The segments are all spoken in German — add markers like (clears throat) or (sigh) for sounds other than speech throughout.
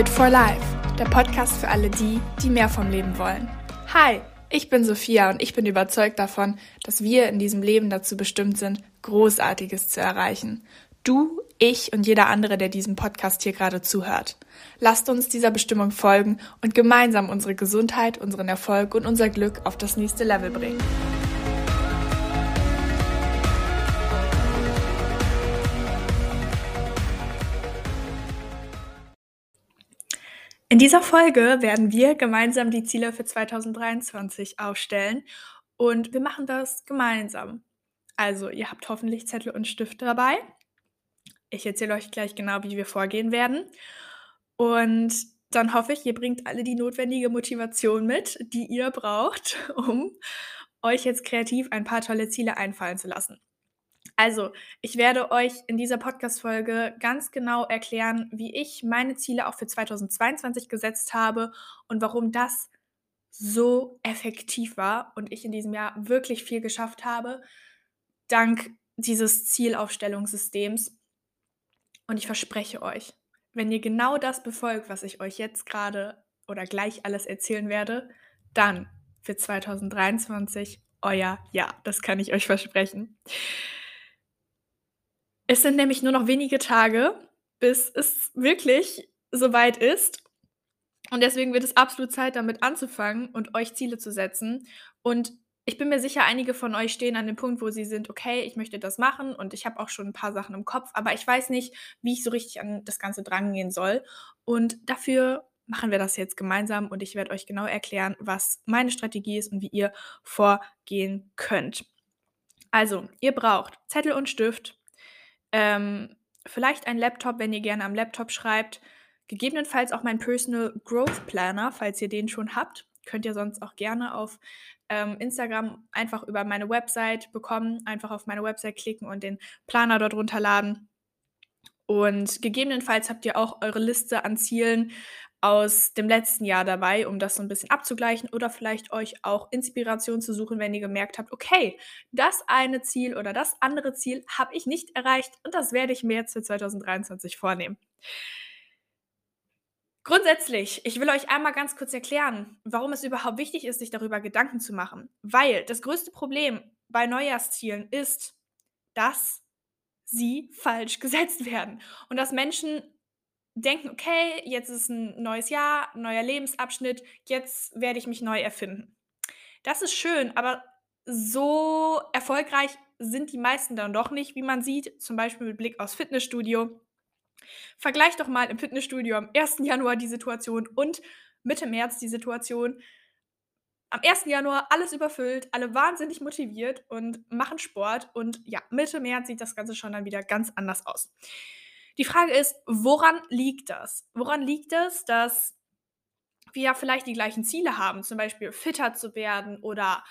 Fit for Life, der Podcast für alle die, die mehr vom Leben wollen. Hi, ich bin Sophia und ich bin überzeugt davon, dass wir in diesem Leben dazu bestimmt sind, Großartiges zu erreichen. Du, ich und jeder andere, der diesem Podcast hier gerade zuhört. Lasst uns dieser Bestimmung folgen und gemeinsam unsere Gesundheit, unseren Erfolg und unser Glück auf das nächste Level bringen. In dieser Folge werden wir gemeinsam die Ziele für 2023 aufstellen und wir machen das gemeinsam. Also, ihr habt hoffentlich Zettel und Stift dabei. Ich erzähle euch gleich genau, wie wir vorgehen werden. Und dann hoffe ich, ihr bringt alle die notwendige Motivation mit, die ihr braucht, (laughs) um euch jetzt kreativ ein paar tolle Ziele einfallen zu lassen. Also, ich werde euch in dieser Podcast-Folge ganz genau erklären, wie ich meine Ziele auch für 2022 gesetzt habe und warum das so effektiv war und ich in diesem Jahr wirklich viel geschafft habe, dank dieses Zielaufstellungssystems. Und ich verspreche euch, wenn ihr genau das befolgt, was ich euch jetzt gerade oder gleich alles erzählen werde, dann für 2023 euer Ja. Das kann ich euch versprechen. Es sind nämlich nur noch wenige Tage, bis es wirklich soweit ist. Und deswegen wird es absolut Zeit, damit anzufangen und euch Ziele zu setzen. Und ich bin mir sicher, einige von euch stehen an dem Punkt, wo sie sind, okay, ich möchte das machen und ich habe auch schon ein paar Sachen im Kopf, aber ich weiß nicht, wie ich so richtig an das Ganze drangehen soll. Und dafür machen wir das jetzt gemeinsam und ich werde euch genau erklären, was meine Strategie ist und wie ihr vorgehen könnt. Also, ihr braucht Zettel und Stift, ähm, vielleicht ein Laptop, wenn ihr gerne am Laptop schreibt. Gegebenenfalls auch mein Personal Growth Planner, falls ihr den schon habt. Könnt ihr sonst auch gerne auf ähm, Instagram einfach über meine Website bekommen. Einfach auf meine Website klicken und den Planer dort runterladen. Und gegebenenfalls habt ihr auch eure Liste an Zielen aus dem letzten Jahr dabei, um das so ein bisschen abzugleichen oder vielleicht euch auch Inspiration zu suchen, wenn ihr gemerkt habt, okay, das eine Ziel oder das andere Ziel habe ich nicht erreicht und das werde ich mir jetzt für 2023 vornehmen. Grundsätzlich, ich will euch einmal ganz kurz erklären, warum es überhaupt wichtig ist, sich darüber Gedanken zu machen. Weil das größte Problem bei Neujahrszielen ist, dass sie falsch (laughs) gesetzt werden und dass Menschen denken, okay, jetzt ist ein neues Jahr, neuer Lebensabschnitt, jetzt werde ich mich neu erfinden. Das ist schön, aber so erfolgreich sind die meisten dann doch nicht, wie man sieht, zum Beispiel mit Blick aufs Fitnessstudio. Vergleich doch mal im Fitnessstudio am 1. Januar die Situation und Mitte März die Situation. Am 1. Januar alles überfüllt, alle wahnsinnig motiviert und machen Sport und ja, Mitte März sieht das Ganze schon dann wieder ganz anders aus. Die Frage ist, woran liegt das? Woran liegt es, dass wir ja vielleicht die gleichen Ziele haben, zum Beispiel fitter zu werden oder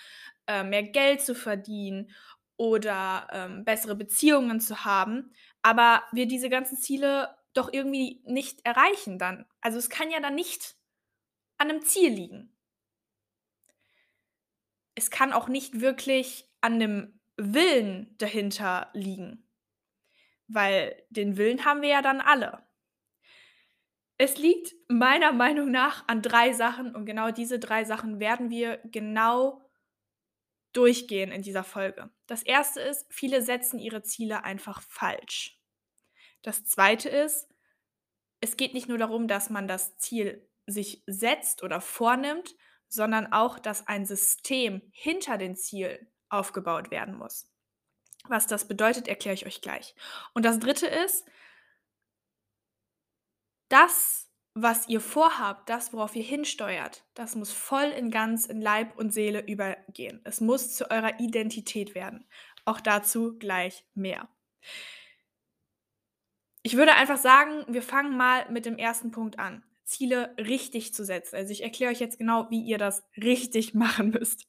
äh, mehr Geld zu verdienen oder ähm, bessere Beziehungen zu haben, aber wir diese ganzen Ziele doch irgendwie nicht erreichen dann. Also es kann ja dann nicht an einem Ziel liegen. Es kann auch nicht wirklich an einem Willen dahinter liegen. Weil den Willen haben wir ja dann alle. Es liegt meiner Meinung nach an drei Sachen und genau diese drei Sachen werden wir genau durchgehen in dieser Folge. Das erste ist, viele setzen ihre Ziele einfach falsch. Das zweite ist, es geht nicht nur darum, dass man das Ziel sich setzt oder vornimmt, sondern auch, dass ein System hinter den Zielen aufgebaut werden muss. Was das bedeutet, erkläre ich euch gleich. Und das Dritte ist, das, was ihr vorhabt, das, worauf ihr hinsteuert, das muss voll in ganz in Leib und Seele übergehen. Es muss zu eurer Identität werden. Auch dazu gleich mehr. Ich würde einfach sagen, wir fangen mal mit dem ersten Punkt an. Ziele richtig zu setzen. Also ich erkläre euch jetzt genau, wie ihr das richtig (laughs) machen müsst.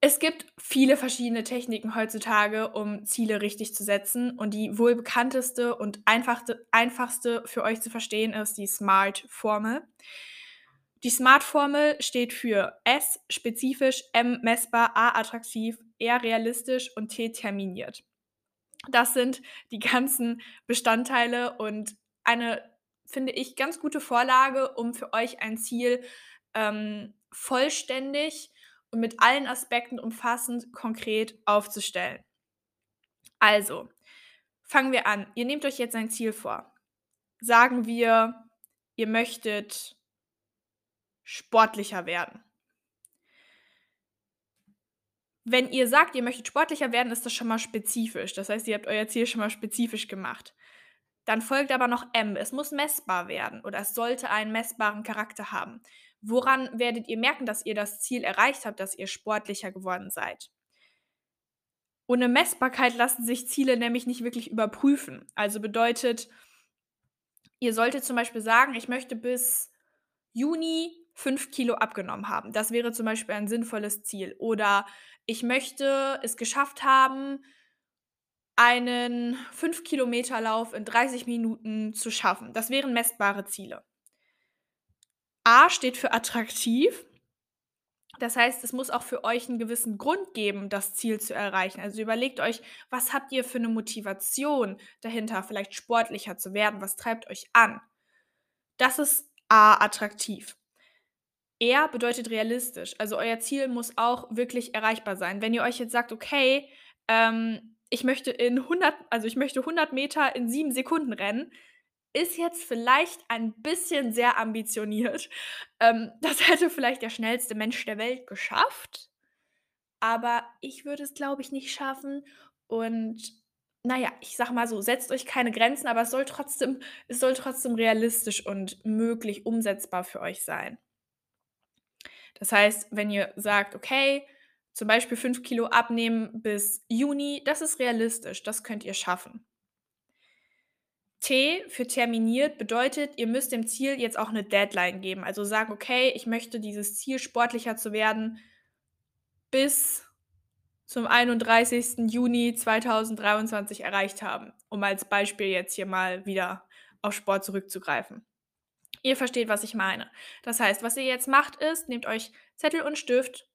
Es gibt viele verschiedene Techniken heutzutage, um Ziele richtig zu setzen. Und die wohl bekannteste und einfachste, für euch zu verstehen ist die SMART-Formel. Die SMART-Formel steht für S spezifisch, M messbar, A attraktiv, R realistisch und T terminiert. Das sind die ganzen Bestandteile und eine finde ich, ganz gute Vorlage, um für euch ein Ziel ähm, vollständig und mit allen Aspekten umfassend konkret aufzustellen. Also, fangen wir an. Ihr nehmt euch jetzt ein Ziel vor. Sagen wir, ihr möchtet sportlicher werden. Wenn ihr sagt, ihr möchtet sportlicher werden, ist das schon mal spezifisch. Das heißt, ihr habt euer Ziel schon mal spezifisch gemacht. Dann folgt aber noch M. Es muss messbar werden oder es sollte einen messbaren Charakter haben. Woran werdet ihr merken, dass ihr das Ziel erreicht habt, dass ihr sportlicher geworden seid? Ohne Messbarkeit lassen sich Ziele nämlich nicht wirklich überprüfen. Also bedeutet, ihr solltet zum Beispiel sagen, ich möchte bis Juni 5 Kilo abgenommen haben. Das wäre zum Beispiel ein sinnvolles Ziel. Oder ich möchte es geschafft haben, einen 5 Kilometer Lauf in 30 Minuten zu schaffen. Das wären messbare Ziele. A steht für attraktiv. Das heißt, es muss auch für euch einen gewissen Grund geben, das Ziel zu erreichen. Also überlegt euch, was habt ihr für eine Motivation dahinter, vielleicht sportlicher zu werden? Was treibt euch an? Das ist A attraktiv. R bedeutet realistisch. Also euer Ziel muss auch wirklich erreichbar sein. Wenn ihr euch jetzt sagt, okay, ähm, ich möchte in 100, also ich möchte 100 Meter in sieben Sekunden rennen, ist jetzt vielleicht ein bisschen sehr ambitioniert. (laughs) Ähm, das hätte vielleicht der schnellste Mensch der Welt geschafft. Aber ich würde es, glaube ich, nicht schaffen. Und naja, ich sag mal so, setzt euch keine Grenzen, aber es soll trotzdem, es soll trotzdem realistisch und möglich umsetzbar für euch sein. Das heißt, wenn ihr sagt, okay, zum Beispiel 5 Kilo abnehmen bis Juni, das ist realistisch, das könnt ihr schaffen. T für terminiert bedeutet, ihr müsst dem Ziel jetzt auch eine Deadline geben. Also sagen, okay, ich möchte dieses Ziel, sportlicher zu werden, bis zum 31. Juni 2023 erreicht haben, um als Beispiel jetzt hier mal wieder auf Sport zurückzugreifen. Ihr versteht, was ich meine. Das heißt, was ihr jetzt macht, ist, nehmt euch Zettel und Stift.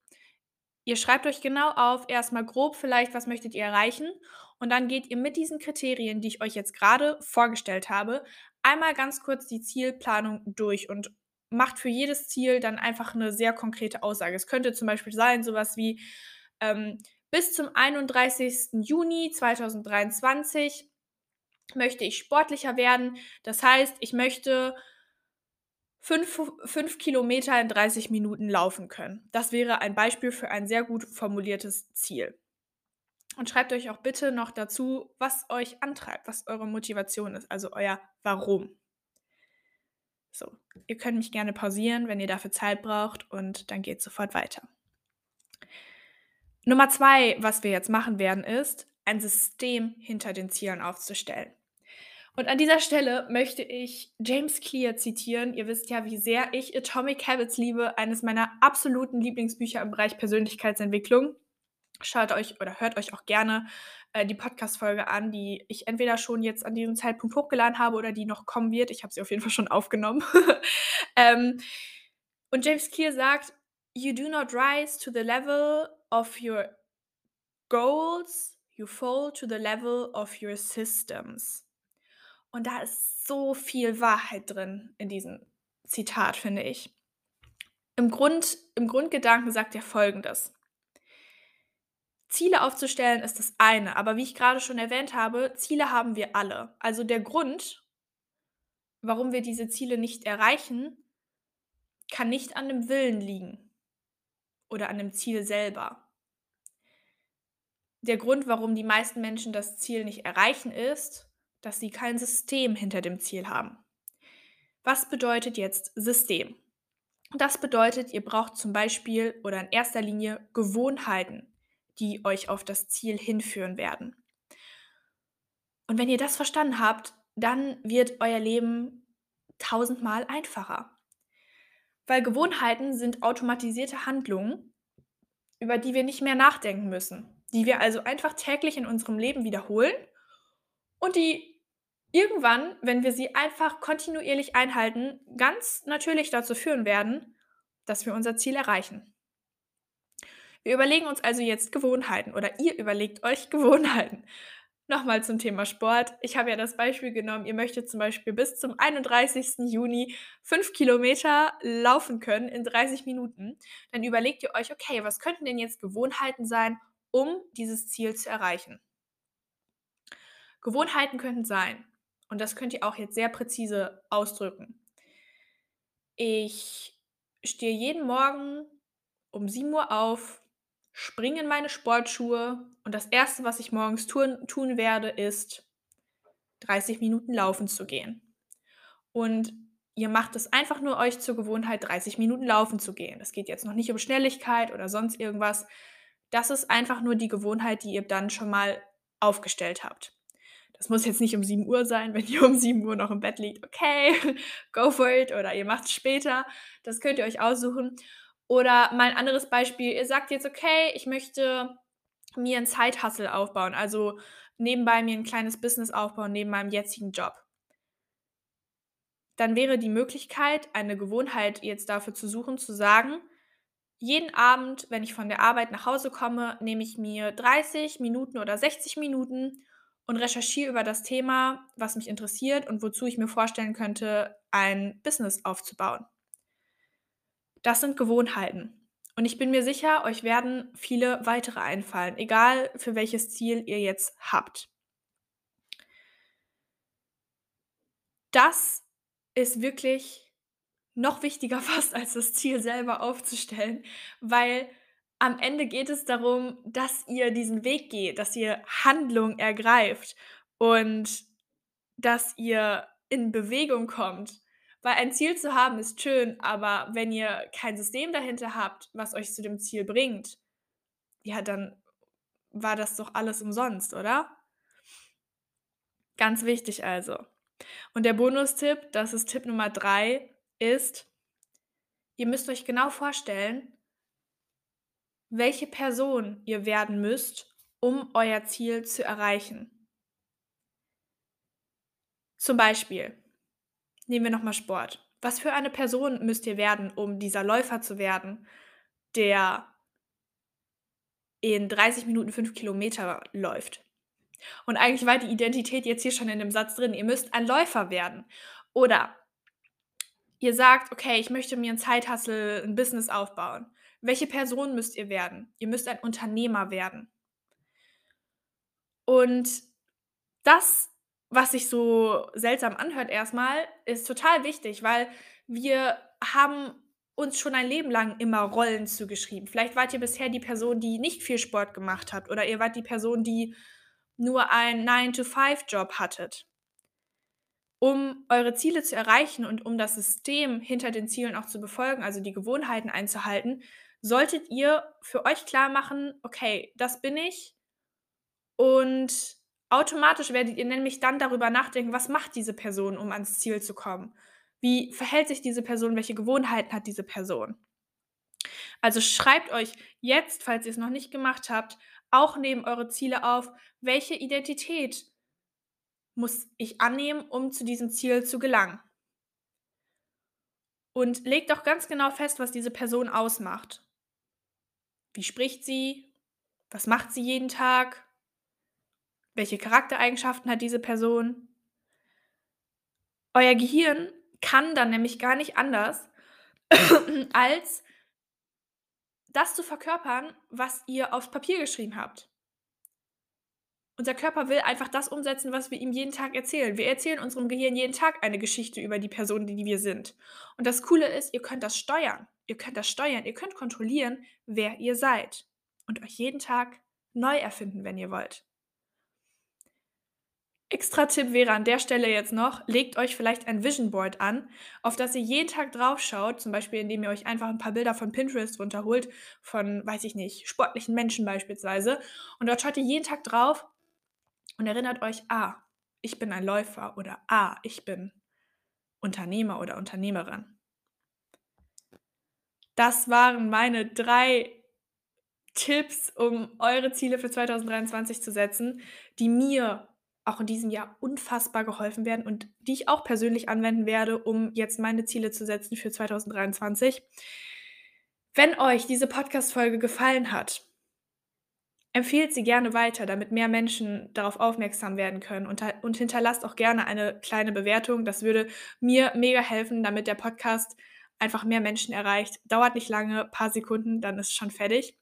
Ihr schreibt euch genau auf, erstmal grob vielleicht, was möchtet ihr erreichen. Und dann geht ihr mit diesen Kriterien, die ich euch jetzt gerade vorgestellt habe, einmal ganz kurz die Zielplanung durch und macht für jedes Ziel dann einfach eine sehr konkrete Aussage. Es könnte zum Beispiel sein, sowas wie ähm, bis zum 31. Juni 2023 möchte ich sportlicher werden. Das heißt, ich möchte fünf, fünf Kilometer in 30 Minuten laufen können. Das wäre ein Beispiel für ein sehr gut formuliertes Ziel. Und schreibt euch auch bitte noch dazu, was euch antreibt, was eure Motivation ist, also euer Warum. So, ihr könnt mich gerne pausieren, wenn ihr dafür Zeit braucht und dann geht sofort weiter. Nummer zwei, was wir jetzt machen werden, ist, ein System hinter den Zielen aufzustellen. Und an dieser Stelle möchte ich James Clear zitieren. Ihr wisst ja, wie sehr ich Atomic Habits liebe, eines meiner absoluten Lieblingsbücher im Bereich Persönlichkeitsentwicklung. Schaut euch oder hört euch auch gerne äh, die Podcast-Folge an, die ich entweder schon jetzt an diesem Zeitpunkt hochgeladen habe oder die noch kommen wird. Ich habe sie auf jeden Fall schon aufgenommen. (laughs) ähm, und James Clear sagt, You do not rise to the level of your goals, you fall to the level of your systems. Und da ist so viel Wahrheit drin in diesem Zitat, finde ich. Im, Grund, Im Grundgedanken sagt er folgendes. Ziele aufzustellen ist das eine, aber wie ich gerade schon erwähnt habe, Ziele haben wir alle. Also der Grund, warum wir diese Ziele nicht erreichen, kann nicht an dem Willen liegen oder an dem Ziel selber. Der Grund, warum die meisten Menschen das Ziel nicht erreichen, ist, dass sie kein System hinter dem Ziel haben. Was bedeutet jetzt System? Das bedeutet, ihr braucht zum Beispiel oder in erster Linie Gewohnheiten, die euch auf das Ziel hinführen werden. Und wenn ihr das verstanden habt, dann wird euer Leben tausendmal einfacher. Weil Gewohnheiten sind automatisierte Handlungen, über die wir nicht mehr nachdenken müssen, die wir also einfach täglich in unserem Leben wiederholen und die irgendwann, wenn wir sie einfach kontinuierlich einhalten, ganz natürlich dazu führen werden, dass wir unser Ziel erreichen. Wir überlegen uns also jetzt Gewohnheiten oder ihr überlegt euch (laughs) Gewohnheiten. Nochmal zum Thema Sport. Ich habe ja das Beispiel genommen, ihr möchtet zum Beispiel bis zum 31. Juni 5 Kilometer laufen können in 30 Minuten. Dann überlegt ihr euch, okay, was könnten denn jetzt Gewohnheiten sein, um dieses Ziel zu erreichen? Gewohnheiten könnten sein, und das könnt ihr auch jetzt sehr präzise ausdrücken. Ich stehe jeden Morgen um 7 Uhr auf, springe in meine Sportschuhe und das Erste, was ich morgens tun, tun werde, ist 30 Minuten laufen zu gehen. Und ihr macht es einfach nur euch zur Gewohnheit, 30 Minuten laufen zu gehen. Es geht jetzt noch nicht um Schnelligkeit oder sonst irgendwas. Das ist einfach nur die Gewohnheit, die ihr dann schon mal aufgestellt habt. Das muss jetzt nicht um 7 Uhr sein, wenn ihr (laughs) um 7 Uhr noch im Bett liegt. Okay, (laughs) go for it. Oder ihr macht es später. Das könnt ihr euch aussuchen. Oder mal ein anderes Beispiel. Ihr sagt jetzt, okay, ich möchte mir ein Zeithassel aufbauen. Also nebenbei mir ein kleines Business aufbauen, neben meinem jetzigen Job. Dann wäre die Möglichkeit, eine Gewohnheit jetzt dafür zu suchen, zu sagen, jeden Abend, wenn ich von der Arbeit nach Hause komme, nehme ich mir 30 Minuten oder 60 Minuten und recherchiere über das Thema, was mich interessiert und wozu ich mir vorstellen könnte, ein Business aufzubauen. Das sind Gewohnheiten. Und ich bin mir sicher, euch werden viele weitere einfallen, egal für welches Ziel ihr jetzt habt. Das ist wirklich noch wichtiger (laughs) fast als das Ziel selber aufzustellen, weil am Ende geht es darum, dass ihr diesen Weg geht, dass ihr Handlung ergreift und dass ihr in Bewegung kommt. Weil ein Ziel zu haben ist schön, aber wenn ihr kein System dahinter habt, was euch zu dem Ziel bringt, ja, dann war das doch alles umsonst, oder? Ganz wichtig also. Und der Bonustipp, das ist Tipp Nummer drei, ist, ihr müsst euch genau vorstellen, welche Person ihr werden müsst, um euer Ziel zu erreichen. Zum Beispiel, nehmen wir nochmal Sport. Was für eine Person müsst ihr werden, um dieser Läufer zu werden, der in 30 Minuten 5 Kilometer läuft? Und eigentlich war die Identität jetzt hier schon in dem Satz drin. Ihr müsst ein Läufer werden. Oder ihr sagt, okay, ich möchte mir ein Zeithassel, ein Business aufbauen. Welche Person müsst ihr werden? Ihr müsst ein Unternehmer werden. Und das, was sich so seltsam anhört erstmal, ist total wichtig, weil wir haben uns schon ein Leben lang immer Rollen zugeschrieben. Vielleicht wart ihr bisher die Person, die nicht viel Sport gemacht hat oder ihr wart die Person, die nur einen 9-to-5-Job hattet. Um eure Ziele zu erreichen und um das System hinter den Zielen auch zu befolgen, also die Gewohnheiten einzuhalten, solltet ihr für euch klar machen, okay, das bin ich. Und automatisch werdet ihr nämlich dann darüber nachdenken, was macht diese Person, um ans Ziel zu kommen? Wie verhält sich diese Person? Welche Gewohnheiten hat diese Person? Also schreibt euch jetzt, falls ihr es noch nicht gemacht habt, auch neben eure Ziele auf, welche Identität muss ich annehmen, um zu diesem Ziel zu gelangen. Und legt auch ganz genau fest, was diese Person ausmacht. Wie spricht sie? Was macht sie jeden Tag? Welche Charaktereigenschaften hat diese Person? Euer Gehirn kann dann nämlich gar nicht anders, (clears throat) als das zu verkörpern, was ihr aufs Papier geschrieben habt. Unser Körper will einfach das umsetzen, was wir ihm jeden Tag erzählen. Wir erzählen unserem Gehirn jeden Tag eine Geschichte über die Person, die wir sind. Und das Coole ist, ihr könnt das steuern. Ihr könnt das steuern. Ihr könnt kontrollieren, wer ihr seid. Und euch jeden Tag neu erfinden, wenn ihr wollt. Extra Tipp wäre an der Stelle jetzt noch, legt euch vielleicht ein Vision Board an, auf das ihr jeden Tag drauf schaut, zum Beispiel indem ihr euch einfach ein paar Bilder von Pinterest runterholt, von, weiß ich nicht, sportlichen Menschen beispielsweise. Und dort schaut ihr jeden Tag drauf und erinnert euch, ah, ich bin ein Läufer oder ah, ich bin Unternehmer oder Unternehmerin. Das waren meine drei Tipps, um eure Ziele für 2023 zu setzen, die mir auch in diesem Jahr unfassbar geholfen werden und die ich auch persönlich anwenden werde, um jetzt meine Ziele zu setzen für 2023. Wenn euch diese Podcast-Folge gefallen hat, Empfehlt sie gerne weiter, damit mehr Menschen darauf aufmerksam werden können und und hinterlasst auch gerne eine kleine Bewertung. Das würde mir mega helfen, damit der Podcast einfach mehr Menschen erreicht. Dauert nicht lange, paar Sekunden, dann ist es schon fertig.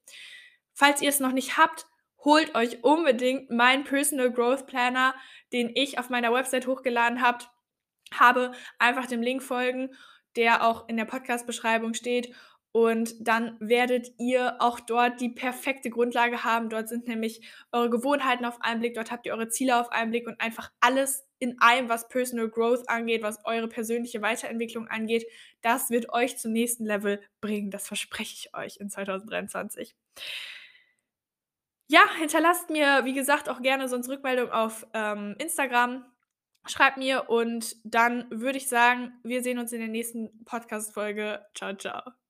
Falls ihr es noch nicht habt, holt euch unbedingt meinen Personal Growth Planner, den ich auf meiner Website hochgeladen habe. Habe einfach dem Link folgen, der auch in der Podcast-Beschreibung steht und dann werdet ihr auch dort die perfekte Grundlage haben. Dort sind nämlich eure Gewohnheiten auf einen Blick, dort habt ihr eure Ziele auf einen Blick und einfach alles in einem, was Personal Growth angeht, was eure persönliche Weiterentwicklung angeht. Das wird euch zum nächsten Level bringen. Das verspreche ich euch in 2023. Ja, hinterlasst mir, wie gesagt, auch gerne sonst Rückmeldung auf ähm, Instagram. Schreibt mir und dann würde ich sagen, wir sehen uns in der nächsten Podcast-Folge. Ciao, ciao.